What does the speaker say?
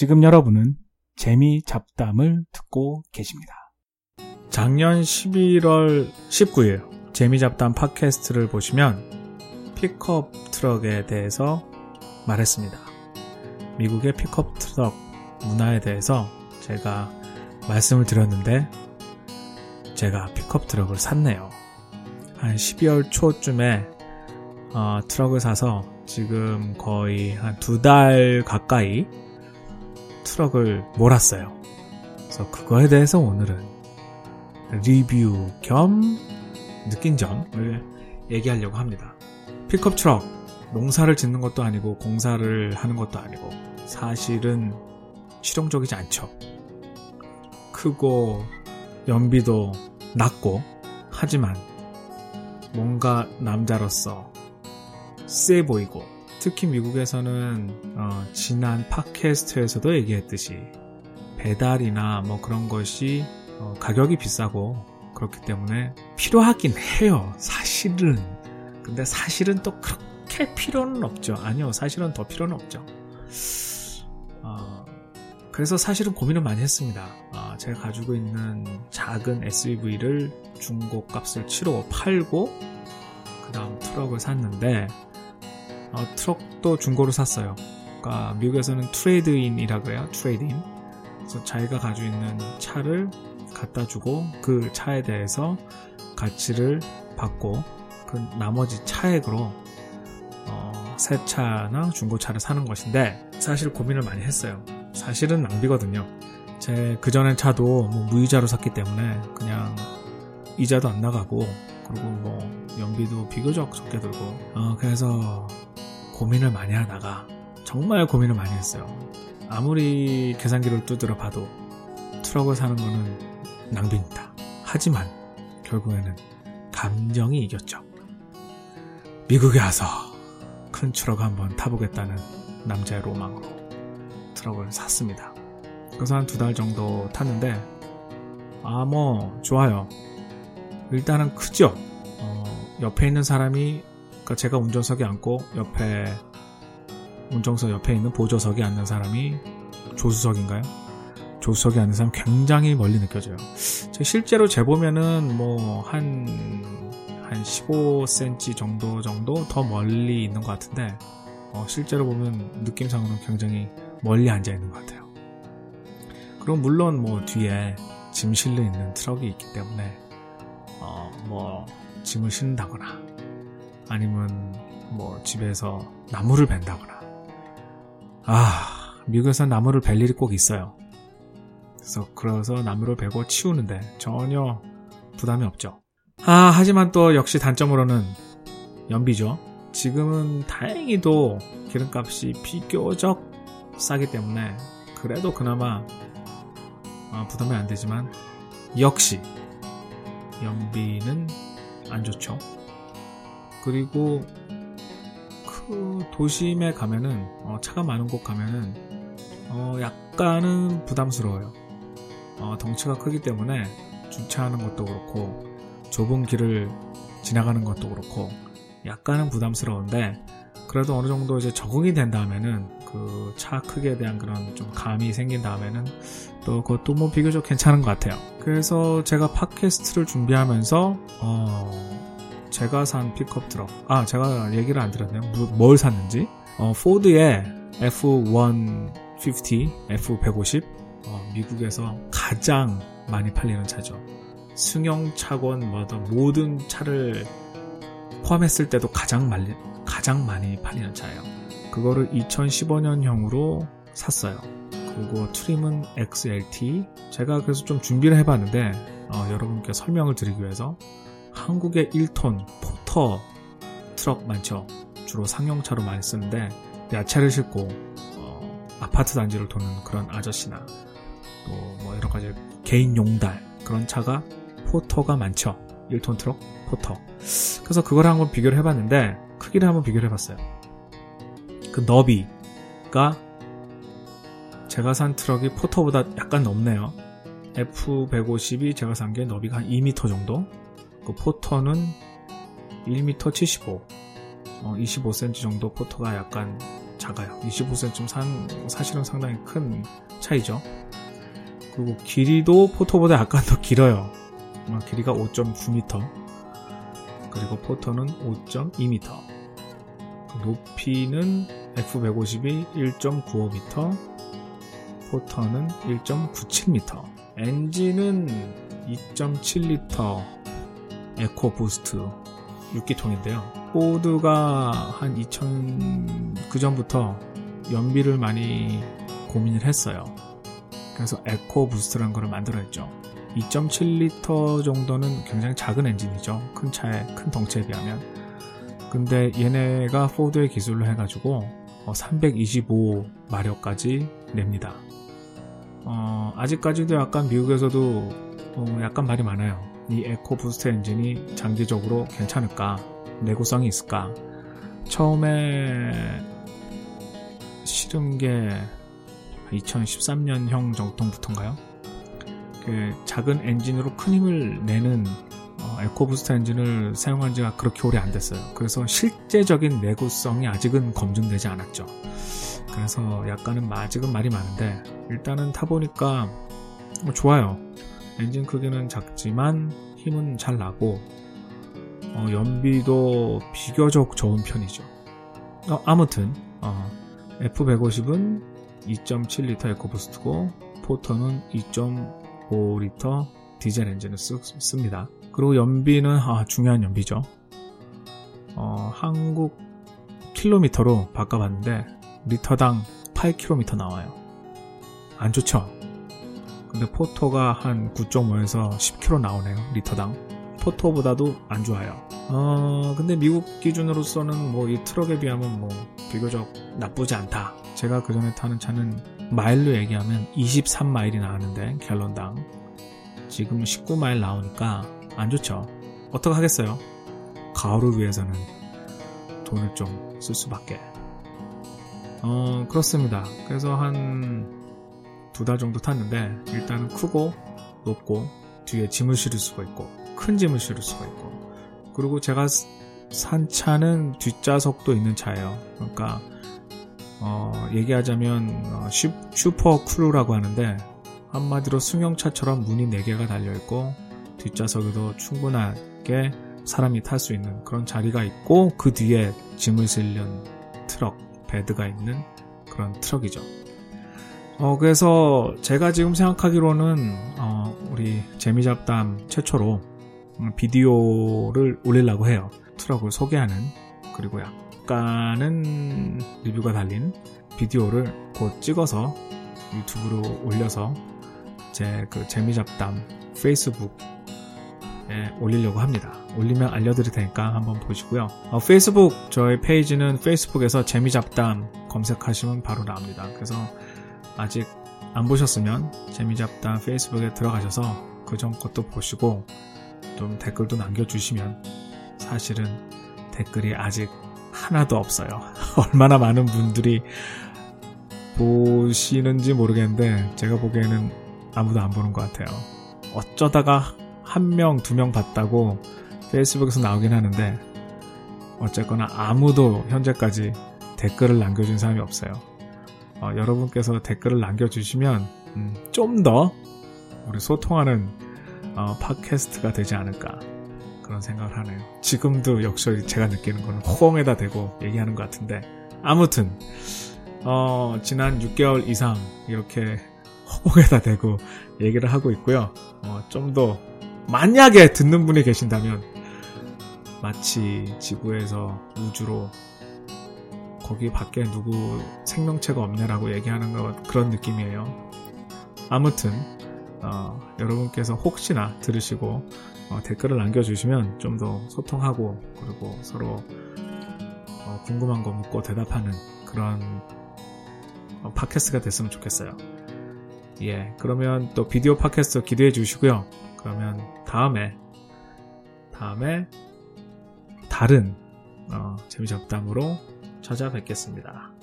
지금 여러분은 재미 잡담을 듣고 계십니다. 작년 11월 19일 재미 잡담 팟캐스트를 보시면 픽업 트럭에 대해서 말했습니다. 미국의 픽업 트럭 문화에 대해서 제가 말씀을 드렸는데 제가 픽업 트럭을 샀네요. 한 12월 초쯤에 어, 트럭을 사서 지금 거의 한 두 달 가까이 트럭을 몰았어요. 그래서 그거에 대해서 오늘은 리뷰 겸 느낀 점을 얘기하려고 합니다. 픽업 트럭 농사를 짓는 것도 아니고 공사를 하는 것도 아니고 사실은 실용적이지 않죠. 크고 연비도 낮고 하지만 뭔가 남자로서 세 보이고 특히 미국에서는 어, 지난 팟캐스트에서도 얘기했듯이 배달이나 뭐 그런 것이 어, 가격이 비싸고 그렇기 때문에 필요하긴 해요. 사실은. 근데 사실은 또 그렇게 필요는 없죠. 아니요. 사실은 더 필요는 없죠. 어, 그래서 사실은 고민을 많이 했습니다. 어, 제가 가지고 있는 작은 SUV를 중고 값을 치르고 팔고 그 다음 트럭을 샀는데 어, 트럭도 중고로 샀어요. 그러니까 미국에서는 trade-in이라 그래요. trade-in. 그래서 자기가 가지고 있는 차를 갖다 주고 그 차에 대해서 가치를 받고 그 나머지 차액으로 어, 새 차나 중고차를 사는 것인데 사실 고민을 많이 했어요. 사실은 낭비거든요. 제 그전엔 차도 뭐 무이자로 샀기 때문에 그냥 이자도 안 나가고 그리고 뭐 연비도 비교적 적게 들고 어, 그래서 고민을 많이 하다가 정말 고민을 많이 했어요. 아무리 계산기를 두드려 봐도 트럭을 사는 거는 낭비입니다. 하지만 결국에는 감정이 이겼죠. 미국에 와서 큰 트럭 한번 타보겠다는 남자의 로망으로 트럭을 샀습니다. 그래서 한 두 달 정도 탔는데 아 뭐 좋아요. 일단은 크죠. 어, 옆에 있는 사람이 그러니까 제가 운전석에 앉고 옆에 운전석 옆에 있는 보조석에 앉는 사람이 조수석인가요? 조수석에 앉는 사람 굉장히 멀리 느껴져요. 실제로 재보면은 뭐 한 한 15cm 정도 정도 더 멀리 있는 것 같은데 어, 실제로 보면 느낌상으로는 굉장히 멀리 앉아 있는 것 같아요. 그럼 물론 뭐 뒤에 짐 실려 있는 트럭이 있기 때문에 어, 뭐 짐을 싣는다거나 아니면 뭐 집에서 나무를 벤다거나 아 미국에서 나무를 벨 일이 꼭 있어요. 그래서 그래서 나무를 베고 치우는데 전혀 부담이 없죠. 아 하지만 또 역시 단점으로는 연비죠. 지금은 다행히도 기름값이 비교적 싸기 때문에 그래도 그나마 아, 부담이 안 되지만 역시 연비는 안 좋죠. 그리고 그 도심에 가면은 어, 차가 많은 곳 가면은 어, 약간은 부담스러워요. 어, 덩치가 크기 때문에 주차하는 것도 그렇고 좁은 길을 지나가는 것도 그렇고 약간은 부담스러운데 그래도 어느 정도 이제 적응이 된 다음에는 그 차 크기에 대한 그런 좀 감이 생긴 다음에는 또 그것도 뭐 비교적 괜찮은 것 같아요. 그래서 제가 팟캐스트를 준비하면서 어 제가 산 픽업 트럭 아 제가 얘기를 안 드렸네요. 뭘 샀는지 어 포드의 F150 F150 어, 미국에서 가장 많이 팔리는 차죠. 승용 차건 뭐든 모든 차를 포함했을 때도 가장 많이, 가장 많이 팔리는 차예요. 그거를 2015년형으로 샀어요. 그리고 트림은 XLT. 제가 그래서 좀 준비를 해봤는데 어, 여러분께 설명을 드리기 위해서 한국의 1톤 포터 트럭 많죠. 주로 상용차로 많이 쓰는데 야채를 싣고 어, 아파트 단지를 도는 그런 아저씨나 또 뭐 여러 가지 개인 용달 그런 차가 포터가 많죠. 1톤 트럭 포터. 그래서 그걸 한번 비교를 해봤는데 크기를 한번 비교를 해봤어요. 그 너비가 제가 산 트럭이 포터보다 약간 넘네요. F150이 제가 산 게 너비가 한 2m 정도. 그 포터는 1m 75. 어, 25cm 정도 포터가 약간 작아요. 25cm 산, 사실은 상당히 큰 차이죠. 그리고 길이도 포토보다 약간 더 길어요. 어, 길이가 5.9m. 그리고 포터는 5.2m. 높이는 F150이 1.95m, 포터는 1.97m. 엔진은 2.7L EcoBoost 6기통인데요. 포드가 한 2000, 그 전부터 연비를 많이 고민을 했어요. 그래서 EcoBoost라는 걸 만들어냈죠. 2.7L 정도는 굉장히 작은 엔진이죠. 큰 차에, 큰 덩치에 비하면. 근데 얘네가 포드의 기술로 해가지고 325마력까지 어, 냅니다. 어, 아직까지도 약간 미국에서도 어, 약간 말이 많아요. 이 EcoBoost 엔진이 장기적으로 괜찮을까? 내구성이 있을까? 처음에 실은 게 2013년형 정도부터인가요? 그 작은 엔진으로 큰 힘을 내는 어, EcoBoost 엔진을 사용한 지가 그렇게 오래 안 됐어요. 그래서 실제적인 내구성이 아직은 검증되지 않았죠. 그래서 약간은 아직은 말이 많은데 일단은 타보니까 뭐 좋아요. 엔진 크기는 작지만 힘은 잘 나고 어, 연비도 비교적 좋은 편이죠. 어, 아무튼 어, F150은 2.7L 에코부스트고 포터는 2.5L 디젤 엔진을 쓰, 씁니다. 그리고 연비는 아, 중요한 연비죠. 어, 한국 킬로미터로 바꿔봤는데 리터당 8km 나와요. 안 좋죠? 근데 포토가 한 9.5에서 10km 나오네요. 리터당. 포토보다도 안 좋아요. 어, 근데 미국 기준으로서는 뭐 이 트럭에 비하면 뭐 비교적 나쁘지 않다. 제가 그 전에 타는 차는 마일로 얘기하면 23마일이 나왔는데 갤런당 지금 19마일 나오니까 안 좋죠. 어떡 하겠어요? 가오를 위해서는 돈을 좀 쓸 수밖에. 어, 그렇습니다. 그래서 한 두 달 정도 탔는데, 일단은 크고, 높고, 뒤에 짐을 실을 수가 있고, 큰 짐을 실을 수가 있고, 그리고 제가 산 차는 뒷좌석도 있는 차예요. 그러니까, 어, 얘기하자면, 어, Su, SuperCrew라고 하는데, 한마디로 승용차처럼 문이 4개가 달려있고, 뒷좌석에도 충분하게 사람이 탈 수 있는 그런 자리가 있고 그 뒤에 짐을 실는 트럭, bed가 있는 그런 트럭이죠. 어, 그래서 제가 지금 생각하기로는 어, 우리 재미잡담 최초로 비디오를 올리려고 해요. 트럭을 소개하는 그리고 약간은 리뷰가 달린 비디오를 곧 찍어서 유튜브로 올려서 제 그 재미잡담 페이스북 예, 올리려고 합니다. 올리면 알려드릴 테니까 한번 보시고요. 어, 페이스북 저희 페이지는 페이스북에서 재미잡담 검색하시면 바로 나옵니다. 그래서 아직 안 보셨으면 재미잡담 페이스북에 들어가셔서 그전 것도 보시고 좀 댓글도 남겨주시면 사실은 댓글이 아직 하나도 없어요. 얼마나 많은 분들이 보시는지 모르겠는데 제가 보기에는 아무도 안 보는 것 같아요. 어쩌다가 한 명, 두 명 봤다고 페이스북에서 나오긴 하는데 어쨌거나 아무도 현재까지 댓글을 남겨준 사람이 없어요. 어, 여러분께서 댓글을 남겨주시면 음, 좀더 우리 소통하는 어, 팟캐스트가 되지 않을까 그런 생각을 하네요. 지금도 역시 제가 느끼는 거는 호응에다 대고 얘기하는 것 같은데 아무튼 어, 지난 6개월 이상 이렇게 호응에다 대고 얘기를 하고 있고요. 어, 좀더 만약에 듣는 분이 계신다면 마치 지구에서 우주로 거기 밖에 누구 생명체가 없냐라고 얘기하는 것 그런 느낌이에요. 아무튼 어, 여러분께서 혹시나 들으시고 어, 댓글을 남겨주시면 좀 더 소통하고 그리고 서로 어, 궁금한 거 묻고 대답하는 그런 어, 팟캐스트가 됐으면 좋겠어요. 예, 그러면 또 비디오 팟캐스트 기대해 주시고요. 그러면 다음에 다음에 다른 어, 재미잡담으로 찾아뵙겠습니다.